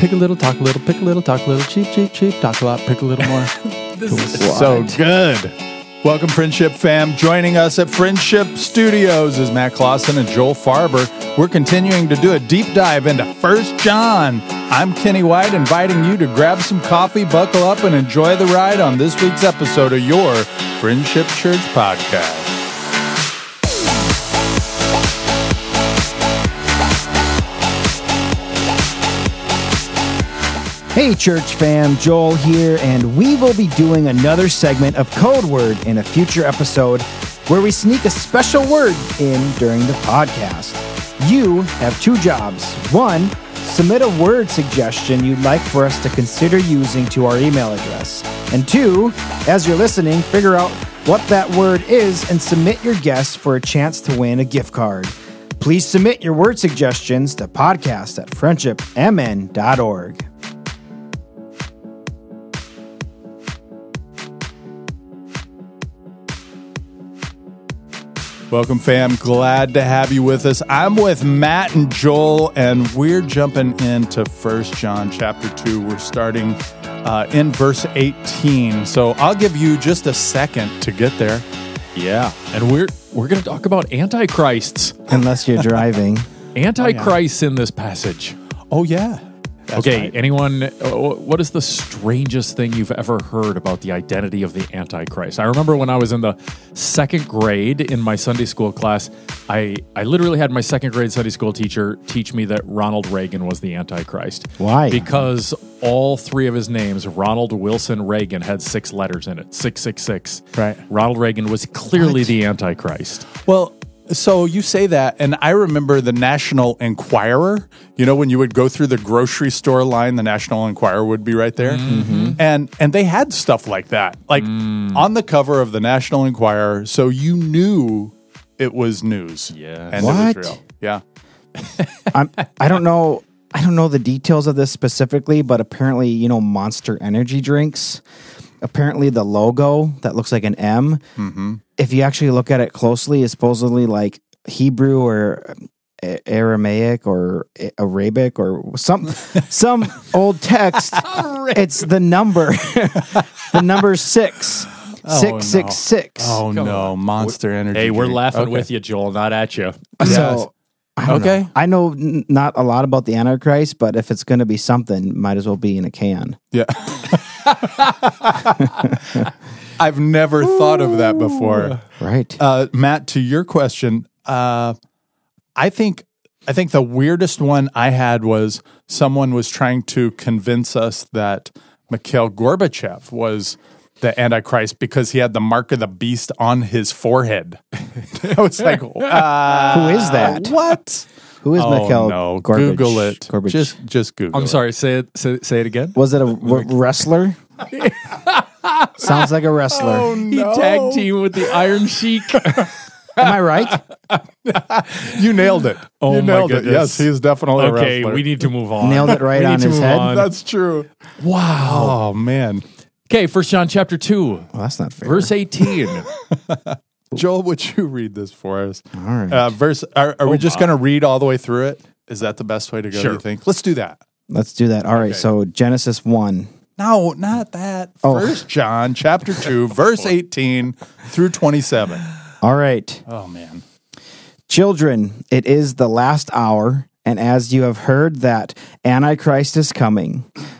Pick a little, talk a little, pick a little, talk a little, cheap, cheap, cheap, talk a lot, pick a little more. This is So good. Welcome, Friendship fam. Joining us at Friendship Studios is Matt Clausen and Joel Farber. We're continuing to do a deep dive into First John. I'm Kenny White, inviting you to grab some coffee, buckle up, and enjoy the ride on this week's episode of your Friendship Church podcast. Hey, church fam, Joel here, and we will be doing another segment of Code Word in a future episode where we sneak a special word in during the podcast. You have two jobs. One, submit a word suggestion you'd like for us to consider using to our email address. And two, as you're listening, figure out what that word is and submit your guess for a chance to win a gift card. Please submit your word suggestions to podcast at friendshipmn.org. Welcome, fam. Glad to have you with us. I'm with Matt and Joel, and we're jumping into First John chapter 2. We're starting uh, in verse 18. So I'll give you just a second to get there. yeah, and we're we're going to talk about antichrists, Unless you're driving. antichrists in this passage. Oh, yeah. That's okay, right. anyone? uh, What is the strangest thing you've ever heard about the identity of the Antichrist? I remember when I was in the second grade in my Sunday school class, I I literally had my second grade Sunday school teacher teach me that Ronald Reagan was the Antichrist. Why? Because all three of his names, Ronald Wilson Reagan, had six letters in it. Six six six. Right. Ronald Reagan was clearly the Antichrist. Well, so you say that, and I remember the National Enquirer. You know, when you would go through the grocery store line, the National Enquirer would be right there, mm-hmm. Mm-hmm. and and they had stuff like that, like mm. on the cover of the National Enquirer, so you knew it was news. Yeah, and What? it was real. Yeah, I'm, I don't know. I don't know the details of this specifically, but apparently, you know, Monster Energy drinks. Apparently, the logo that looks like an M. Mm-hmm. If you actually look at it closely, is supposedly like Hebrew or uh, Aramaic or uh, Arabic or some some old text. it's the number, the number six, oh, six six six. Oh Come no, on. Monster Energy. Hey, we're laughing Okay. with you, Joel, not at you. So I Okay. know. I know n- not a lot about the Antichrist, but if it's going to be something, might as well be in a can. Yeah. I've never thought of that before. Right. Uh, Matt, to your question, uh, I think I think the weirdest one I had was someone was trying to convince us that Mikhail Gorbachev was the Antichrist because he had the mark of the beast on his forehead. I was like, uh, Who is that? What? Who is oh, Mikhail no. Gorbach? Google it. Gorbach. Just just Google. I'm it. sorry, say it say, say it again. was it a w- wrestler? Sounds like a wrestler. Oh, He tag team with the Iron Sheik. Am I right? You nailed it. Oh, you my nailed it. goodness. Yes, he's definitely a okay, we need to move on. Nailed it right on his head. on. That's true. wow. Oh man, Okay, First John chapter two, Well, that's not fair. verse eighteen. Joel, would you read this for us? All right. Uh, verse. Are, are we just going to read all the way through it? Is that the best way to go? Sure. You think? Let's do that. Let's do that. All right. So Genesis 1. No, not that. Oh. First John chapter two, verse eighteen through twenty-seven. All right. Oh man. Children, it is the last hour, and as you have heard that Antichrist is coming,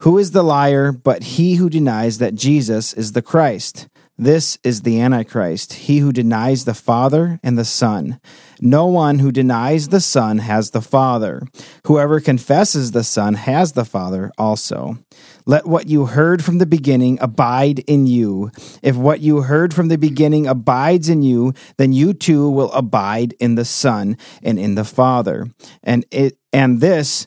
Who is the liar but he who denies that Jesus is the Christ? This is the Antichrist, he who denies the Father and the Son. No one who denies the Son has the Father. Whoever confesses the Son has the Father also. Let what you heard from the beginning abide in you. If what you heard from the beginning abides in you, then you too will abide in the Son and in the Father. And it and this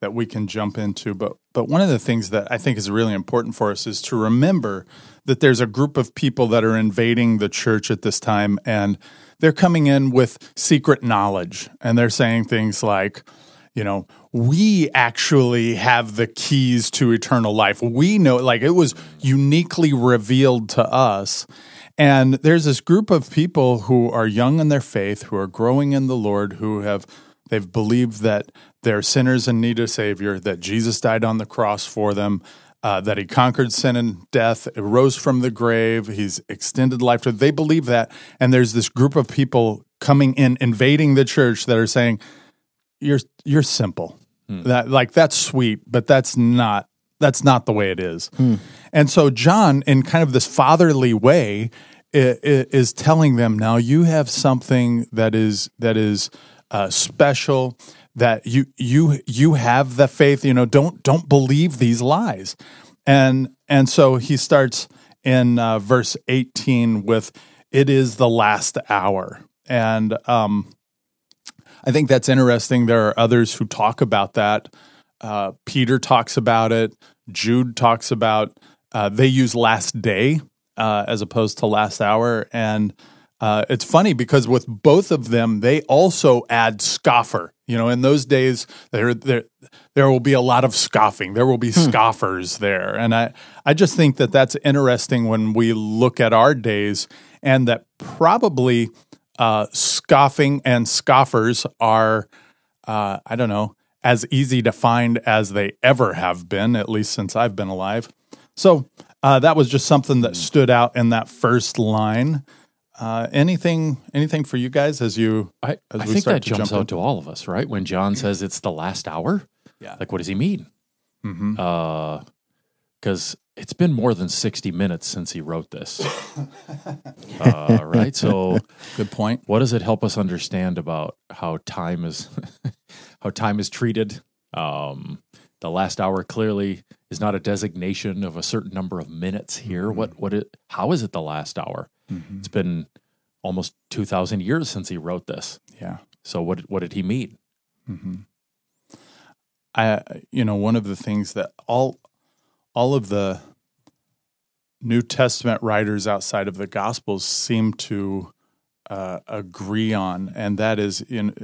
that we can jump into, but but one of the things that I think is really important for us is to remember that there's a group of people that are invading the church at this time and they're coming in with secret knowledge and they're saying things like, you know, we actually have the keys to eternal life. We know like it was uniquely revealed to us. And there's this group of people who are young in their faith, who are growing in the Lord, who have they've believed that they're sinners in need of Savior, that Jesus died on the cross for them, uh, that He conquered sin and death, rose from the grave, He's extended life to. They believe that, and there's this group of people coming in, invading the church that are saying, "You're you're simple, that like that's sweet, but that's not." That's not the way it is. And so John, in kind of this fatherly way, i- i- is telling them now you have something that is that is uh, special that you you you have the faith you know don't don't believe these lies and and so he starts in uh, verse 18 with it is the last hour and um I think that's interesting. There are others who talk about that. Uh, Peter talks about it. Jude talks about. Uh, they use last day uh, as opposed to last hour, and uh, it's funny because with both of them, they also add scoffer. You know, in those days, there there there will be a lot of scoffing. There will be scoffers there, and I I just think that that's interesting when we look at our days, and that probably uh, scoffing and scoffers are, uh, I don't know, as easy to find as they ever have been, at least since I've been alive. So uh, that was just something that stood out in that first line. Uh, anything, anything for you guys as you? I, as I think that jumps jump out to all of us, right? When John says it's the last hour, Yeah. like what does he mean? Mhm. Because it's been more than sixty minutes since he wrote this, uh, right? So, Good point. what does it help us understand about how time is how time is treated? Um, the last hour clearly is not a designation of a certain number of minutes here. What what it? How is it the last hour? It's been almost two thousand years since he wrote this. Yeah. So what what did he mean? I you know one of the things that all all of the New Testament writers outside of the Gospels seem to uh, agree on, and that is in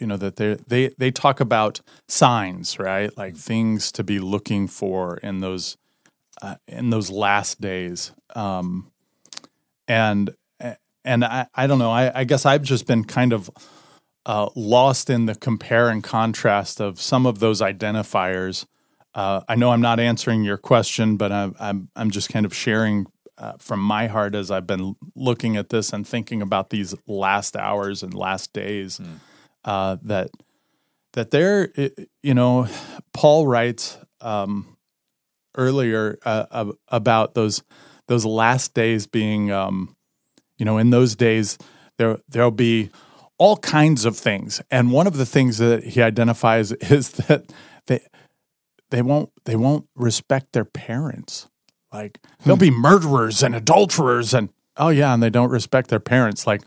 you know that they they they talk about signs, right? Like things to be looking for in those uh, in those last days, um, and and I I don't know. I, I guess I've just been kind of uh, lost in the compare and contrast of some of those identifiers. Uh, I know I'm not answering your question, but I'm I'm, I'm just kind of sharing uh, from my heart as I've been looking at this and thinking about these last hours and last days. Uh, that that there, you know, Paul writes um, earlier uh, about those those last days being, um, you know, in those days there there'll be all kinds of things, and one of the things that he identifies is that they they won't they won't respect their parents. Like they'll be murderers and adulterers, and oh yeah, and they don't respect their parents. Like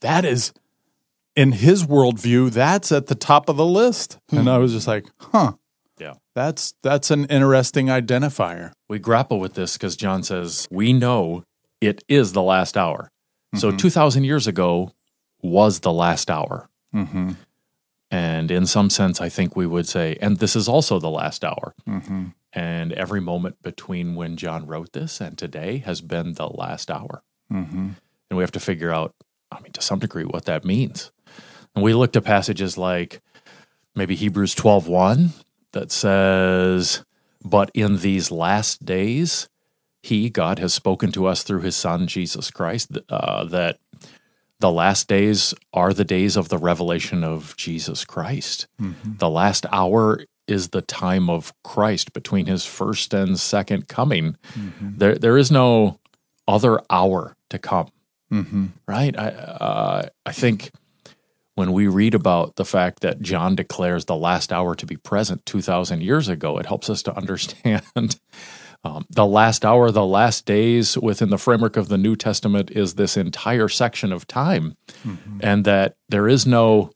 that is in his worldview, that's at the top of the list. And I was just like, huh. That's that's an interesting identifier. we grapple with this because John says, We know it is the last hour. So 2,000 years ago was the last hour. Mm-hmm. And in some sense, I think we would say, and this is also the last hour. Mm-hmm. And every moment between when John wrote this and today has been the last hour. Mm-hmm. And we have to figure out, I mean, to some degree, what that means. And we looked at passages like maybe Hebrews 12 1 that says, But in these last days, He, God, has spoken to us through His Son, Jesus Christ, uh, that the last days are the days of the revelation of Jesus Christ. The last hour is the time of Christ between his first and second coming. There, there is no other hour to come, right? I, uh, I think when we read about the fact that John declares the last hour to be present 2,000 years ago, it helps us to understand um, the last hour, the last days within the framework of the New Testament is this entire section of time, and that there is no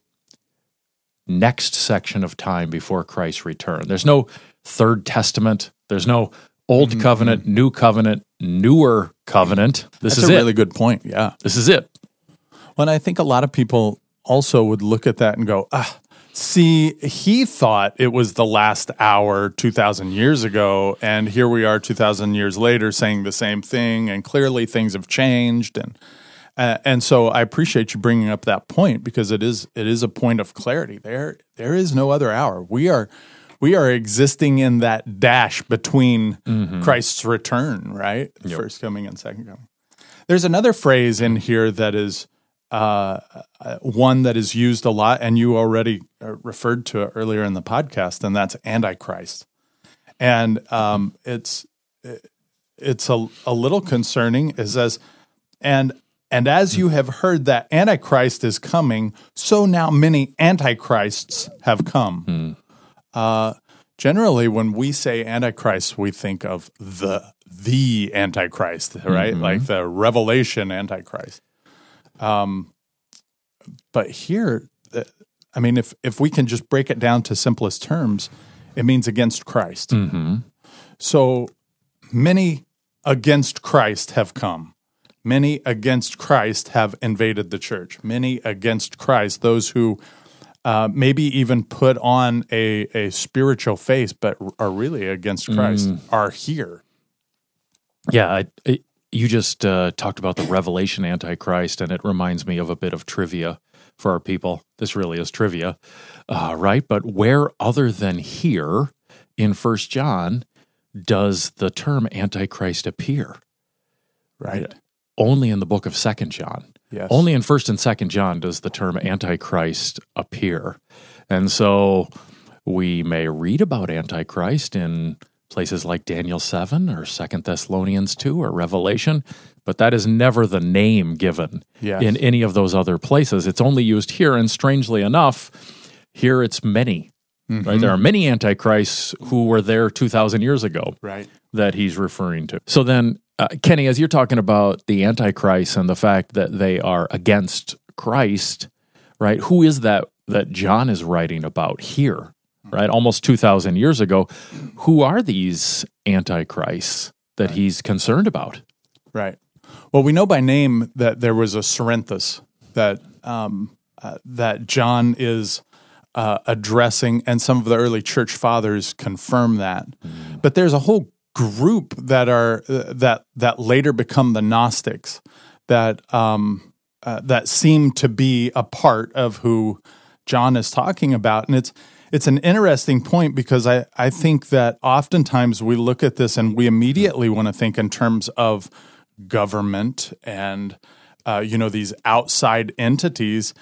next section of time before Christ's return. There's no third testament. There's no old covenant, new covenant, newer covenant. This That's is a it. really good point. Yeah. this is it. Well, and I think a lot of people also would look at that and go, ah, see, he thought it was the last hour 2,000 years ago. And here we are 2,000 years later saying the same thing. And clearly things have changed. And, uh, and so I appreciate you bringing up that point because it is it is a point of clarity. There there is no other hour. We are we are existing in that dash between Christ's return, right? First coming and second coming. There's another phrase in here that is uh, uh, one that is used a lot, and you already uh, referred to it earlier in the podcast, and that's Antichrist. And um, it's it's a, a little concerning. It says, and and as you have heard that Antichrist is coming, so now many Antichrists have come. Uh, generally, when we say Antichrist, we think of the the Antichrist, right? Like the Revelation Antichrist. Um, but here, uh, I mean, if if we can just break it down to simplest terms, it means against Christ. So many against Christ have come. Many against Christ have invaded the church. Many against Christ, those who uh, maybe even put on a, a spiritual face but are really against Christ, are here. Yeah, I, you just uh, talked about the Revelation Antichrist, and it reminds me of a bit of trivia for our people. This really is trivia, uh, right? But where other than here in First John does the term Antichrist appear? Right. Only in the book of Second John. Yes. Only in First and Second John does the term Antichrist appear, and so we may read about Antichrist in places like Daniel 7 or Second Thessalonians 2 or Revelation, but that is never the name given Yes. in any of those other places. It's only used here, and strangely enough, here it's many. Right? There are many antichrists who were there 2,000 years ago Right. that he's referring to. So then, uh, Kenny, as you're talking about the Antichrist and the fact that they are against Christ, right? Who is that that John is writing about here, right? Almost 2,000 years ago. Who are these Antichrists that he's concerned about? Right. Well, we know by name that there was a Cerinthus that um, uh, that John is uh, addressing, and some of the early church fathers confirm that. But there's a whole group that are uh, that that later become the Gnostics that um, uh, that seem to be a part of who John is talking about, and it's it's an interesting point because I, I think that oftentimes we look at this and we immediately want to think in terms of government and uh, you know these outside entities,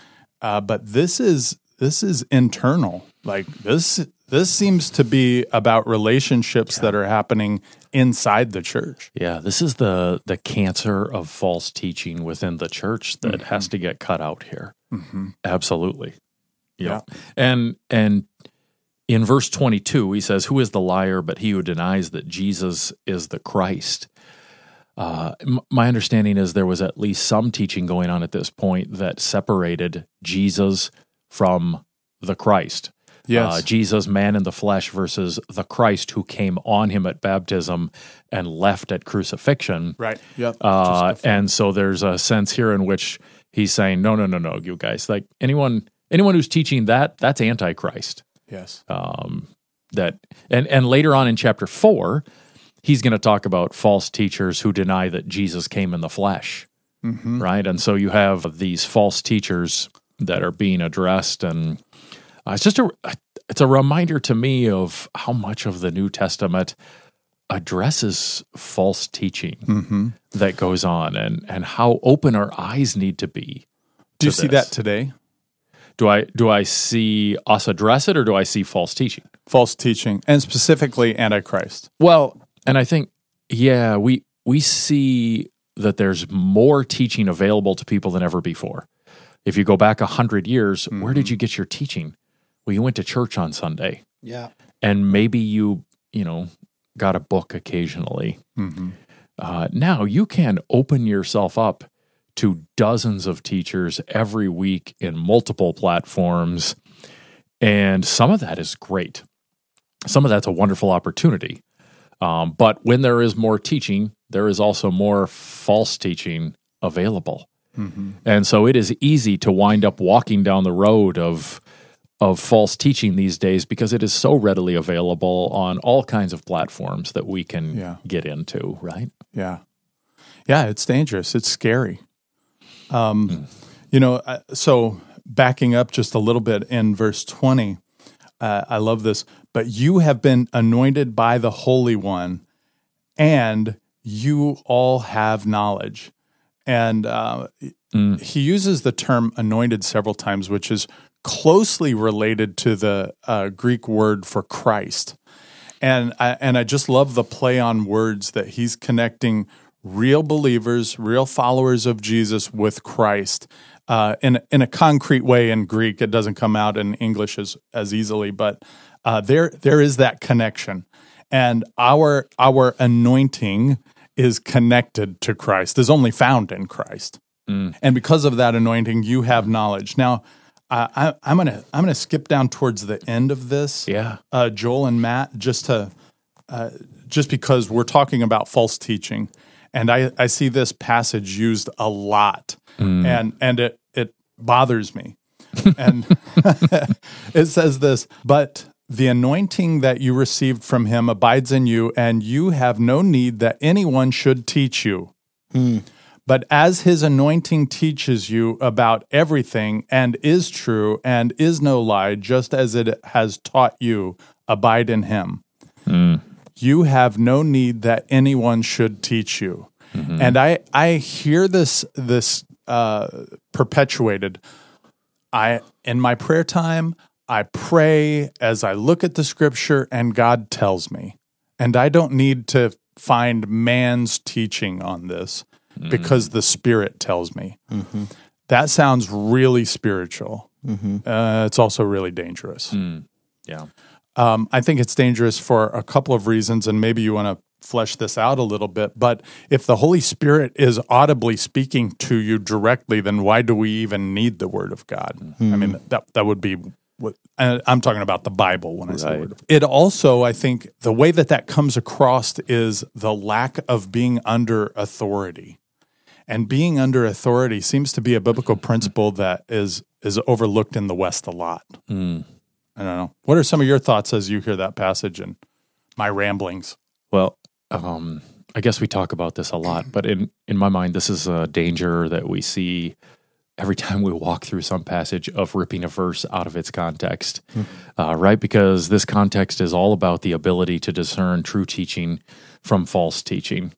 uh, but this is this is internal. Like this this seems to be about relationships that are happening inside the church. Yeah, this is the the cancer of false teaching within the church that has to get cut out here. Absolutely. Yeah. And and in verse 22 he says who is the liar but he who denies that Jesus is the Christ. Uh, m- my understanding is there was at least some teaching going on at this point that separated Jesus from the Christ. Yes. Uh, Jesus, man in the flesh, versus the Christ who came on him at baptism and left at crucifixion. Right. Yep. Uh, and so there's a sense here in which he's saying, no, no, no, no, you guys, like anyone, anyone who's teaching that, that's antichrist. Yes. Um, that and and later on in chapter four, he's going to talk about false teachers who deny that Jesus came in the flesh, mm-hmm. right? And so you have these false teachers that are being addressed, and uh, it's just a uh, it's a reminder to me of how much of the New Testament addresses false teaching mm-hmm. that goes on, and and how open our eyes need to be. Do you to see that today? Do I do I see us address it or do I see false teaching? False teaching, and specifically Antichrist. Well, and I think yeah, we we see that there's more teaching available to people than ever before. If you go back a hundred years, where did you get your teaching? Well, you went to church on Sunday, Yeah. and maybe you you know got a book occasionally. Uh, now you can open yourself up to dozens of teachers every week in multiple platforms, and some of that is great. Some of that's a wonderful opportunity. Um, but when there is more teaching, there is also more false teaching available. And so it is easy to wind up walking down the road of of false teaching these days because it is so readily available on all kinds of platforms that we can Yeah. get into, right? Yeah. Yeah, it's dangerous. It's scary. Um, You know, so backing up just a little bit in verse 20, uh, I love this. But you have been anointed by the Holy One, and you all have knowledge. And uh, he uses the term anointed several times, which is closely related to the uh, Greek word for Christ and I, and I just love the play on words that he's connecting real believers, real followers of Jesus with Christ uh, in in a concrete way in Greek. It doesn't come out in English as as easily, but uh, there there is that connection, and our our anointing is connected to Christ, is only found in Christ, and because of that anointing, you have knowledge now. Uh, I, I'm gonna I'm gonna skip down towards the end of this Yeah. uh, Joel and Matt just to uh, just because we're talking about false teaching, and I, I see this passage used a lot, mm. and and it it bothers me, and it says this, but the anointing that you received from him abides in you, and you have no need that anyone should teach you. Hmm. But as his anointing teaches you about everything and is true and is no lie, just as it has taught you, abide in him. Hmm. You have no need that anyone should teach you. Mm-hmm. And I, I hear this this uh, perpetuated. I in my prayer time, I pray as I look at the scripture and God tells me. And I don't need to find man's teaching on this mm. because the spirit tells me. Mm-hmm. That sounds really spiritual. Mm-hmm. Uh, it's also really dangerous. Mm. Yeah. Um, I think it's dangerous for a couple of reasons, and maybe you want to flesh this out a little bit. But if the Holy Spirit is audibly speaking to you directly, then why do we even need the Word of God? I mean, that that would be what I'm talking about the Bible when I say Word. of- It also, I think, the way that that comes across is the lack of being under authority. And being under authority seems to be a biblical principle that is is overlooked in the West a lot. I don't know. What are some of your thoughts as you hear that passage and my ramblings? Well, um, I guess we talk about this a lot, but in, in my mind, this is a danger that we see every time we walk through some passage of ripping a verse out of its context, uh, right? Because this context is all about the ability to discern true teaching from false teaching.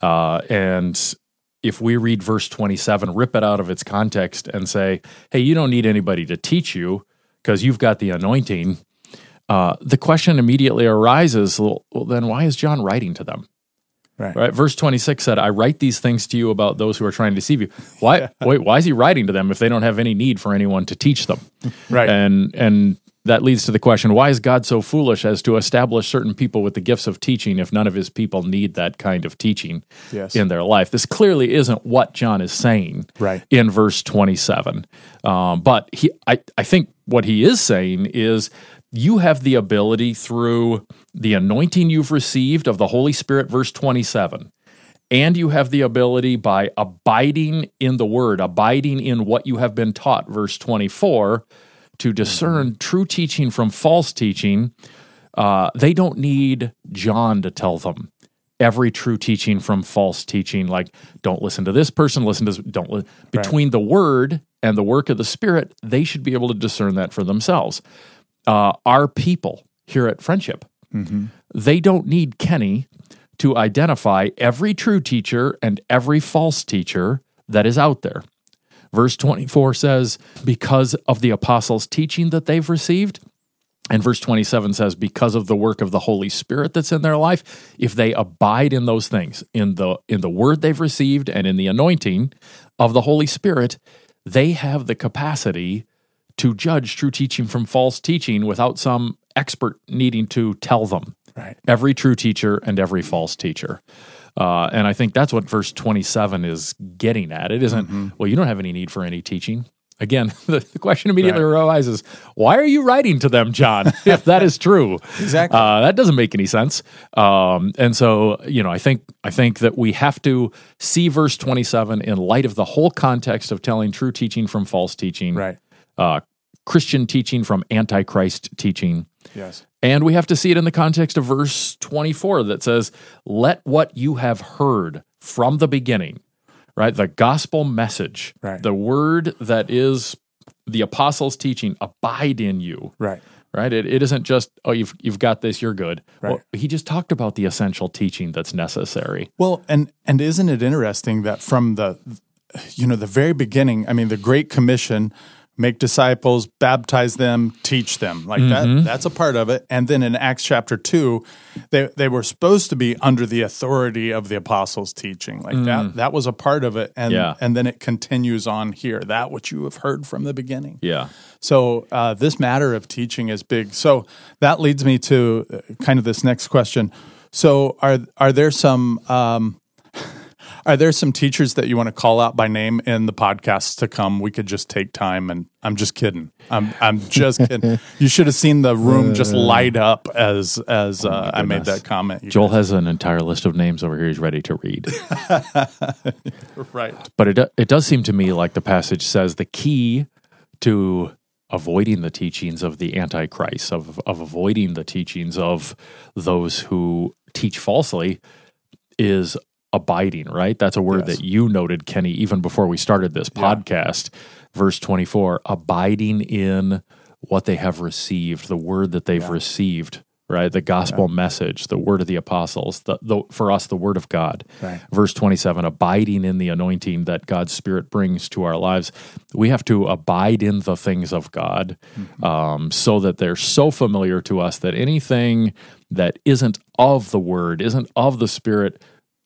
Uh, and if we read verse 27, rip it out of its context and say, hey, you don't need anybody to teach you because you've got the anointing, uh, the question immediately arises well, well, then why is John writing to them? Right. Right. Verse 26 said, I write these things to you about those who are trying to deceive you. Why, wait, why is he writing to them if they don't have any need for anyone to teach them? Right. And, and that leads to the question why is God so foolish as to establish certain people with the gifts of teaching if none of his people need that kind of teaching Yes. in their life? This clearly isn't what John is saying Right. in verse 27. Um, but he, I, I think what he is saying is you have the ability through the anointing you've received of the Holy Spirit, verse 27. And you have the ability by abiding in the word, abiding in what you have been taught, verse 24, to discern true teaching from false teaching. Uh, they don't need John to tell them every true teaching from false teaching. Like, don't listen to this person, listen to this, don't li- between the word and the work of the Spirit, they should be able to discern that for themselves. Uh, our people here at Friendship, they don't need Kenny to identify every true teacher and every false teacher that is out there. Verse 24 says, because of the apostles' teaching that they've received. And verse 27 says, because of the work of the Holy Spirit that's in their life, if they abide in those things, in the in the word they've received and in the anointing of the Holy Spirit, they have the capacity to judge true teaching from false teaching without some expert needing to tell them. Right. Every true teacher and every false teacher. Uh, and I think that's what verse 27 is getting at. It isn't, well, you don't have any need for any teaching. Again, the, the question immediately Right. arises why are you writing to them, John, if that is true? Exactly. Uh, that doesn't make any sense. Um, and so, you know, I think I think that we have to see verse 27 in light of the whole context of telling true teaching from false teaching, Right. uh, Christian teaching from antichrist teaching. Yes. And we have to see it in the context of verse 24 that says, Let what you have heard from the beginning, right? The gospel message, Right. the word that is the apostles' teaching, abide in you. Right. Right. It, it isn't just, oh, you've you've got this, you're good. Right. Well, he just talked about the essential teaching that's necessary. Well, and and isn't it interesting that from the you know the very beginning, I mean the great commission make disciples, baptize them, teach them. Like that that's a part of it. And then in Acts chapter 2, they they were supposed to be under the authority of the apostles teaching. Like that that was a part of it and Yeah. and then it continues on here, that which you have heard from the beginning. Yeah. So uh, this matter of teaching is big. So that leads me to uh, kind of this next question. So are are there some um, are there some teachers that you want to call out by name in the podcasts to come? We could just take time, and I'm just kidding. I'm I'm just kidding. You should have seen the room just light up as as uh, I made that comment. Joel has an entire list of names over here he's ready to read. right? But it, it does seem to me like the passage says the key to avoiding the teachings of the Antichrist, of, of avoiding the teachings of those who teach falsely, is abiding, right? That's a word Yes. that you noted, Kenny, even before we started this podcast. Verse 24 abiding in what they have received, the word that they've received. Right, the gospel message, the word of the apostles, the, the for us, the word of God Right. verse 27 abiding in the anointing that god's spirit brings to our lives we have to abide in the things of god um, so that they're so familiar to us that anything that isn't of the word isn't of the spirit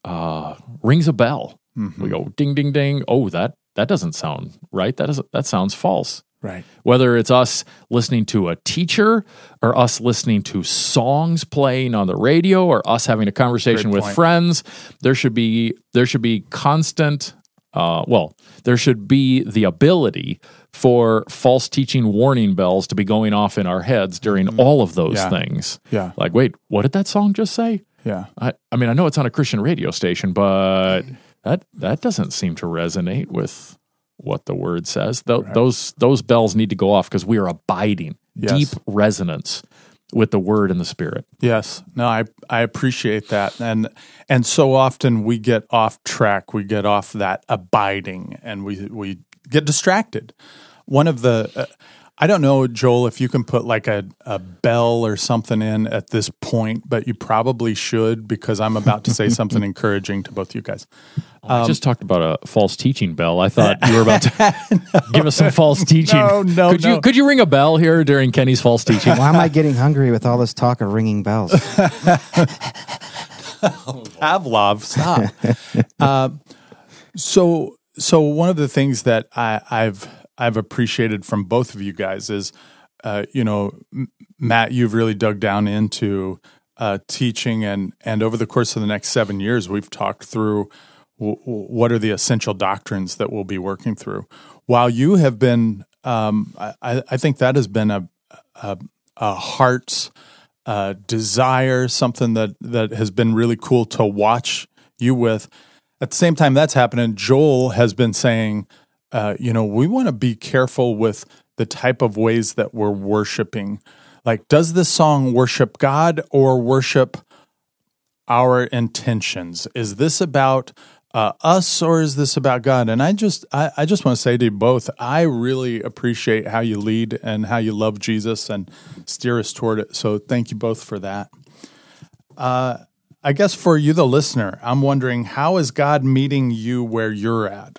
uh, rings a bell we go ding ding ding oh that that doesn't sound right that doesn't that sounds false Right. whether it's us listening to a teacher or us listening to songs playing on the radio or us having a conversation Great with point. friends there should be there should be constant uh, well there should be the ability for false teaching warning bells to be going off in our heads during all of those Mm-hmm. Yeah. things Yeah. like wait what did that song just say Yeah. I, I mean i know it's on a christian radio station but that that doesn't seem to resonate with what the word says Tho- those those bells need to go off because we are abiding Yes. deep resonance with the word and the spirit Yes. No, I I appreciate that. And and so often we get off track. We get off that abiding and we we get distracted. One of the uh, I don't know, Joel, if you can put like a, a bell or something in at this point, but you probably should because I'm about to say something encouraging to both you guys. I just talked about a false teaching bell. I thought you were about to give us some false teaching. No, no, could no. you could you ring a bell here during Kenny's false teaching? Why am I getting hungry with all this talk of ringing bells? Pavlov, stop. uh, so, so one of the things that I, I've I've appreciated from both of you guys is, uh, you know, M- Matt, you've really dug down into uh, teaching, and and over the course of the next seven years, we've talked through w- w- what are the essential doctrines that we'll be working through. While you have been, um, I, I think that has been a a, a heart's uh, desire, something that that has been really cool to watch you with. At the same time that's happening, Joel has been saying, uh, you know, we want to be careful with the type of ways that we're worshiping. Like, does this song worship God or worship our intentions? Is this about uh, us or is this about God? And I just, I, I just want to say to you both, I really appreciate how you lead and how you love Jesus and steer us toward it. So thank you both for that. Uh, I guess for you, the listener, I'm wondering how is God meeting you where you're at?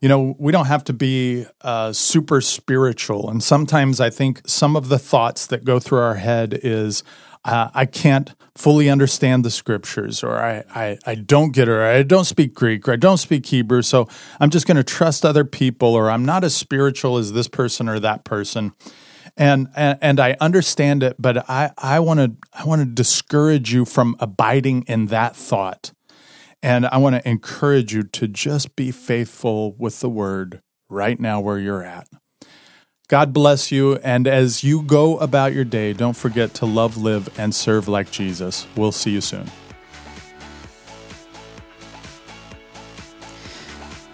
You know, we don't have to be uh, super spiritual. And sometimes I think some of the thoughts that go through our head is, uh, I can't fully understand the scriptures, or I, I, I don't get it, or I don't speak Greek, or I don't speak Hebrew, so I'm just going to trust other people, or I'm not as spiritual as this person or that person. And, and, and I understand it, but I, I want to I want to discourage you from abiding in that thought and I want to encourage you to just be faithful with the word right now where you're at. God bless you. And as you go about your day, don't forget to love, live, and serve like Jesus. We'll see you soon.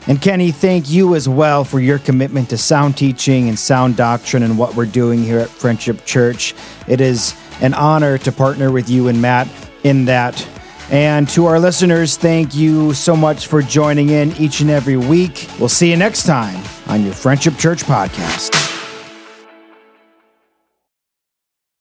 And Kenny, thank you as well for your commitment to sound teaching and sound doctrine and what we're doing here at Friendship Church. It is an honor to partner with you and Matt in that and to our listeners, thank you so much for joining in each and every week. We'll see you next time on your Friendship Church podcast.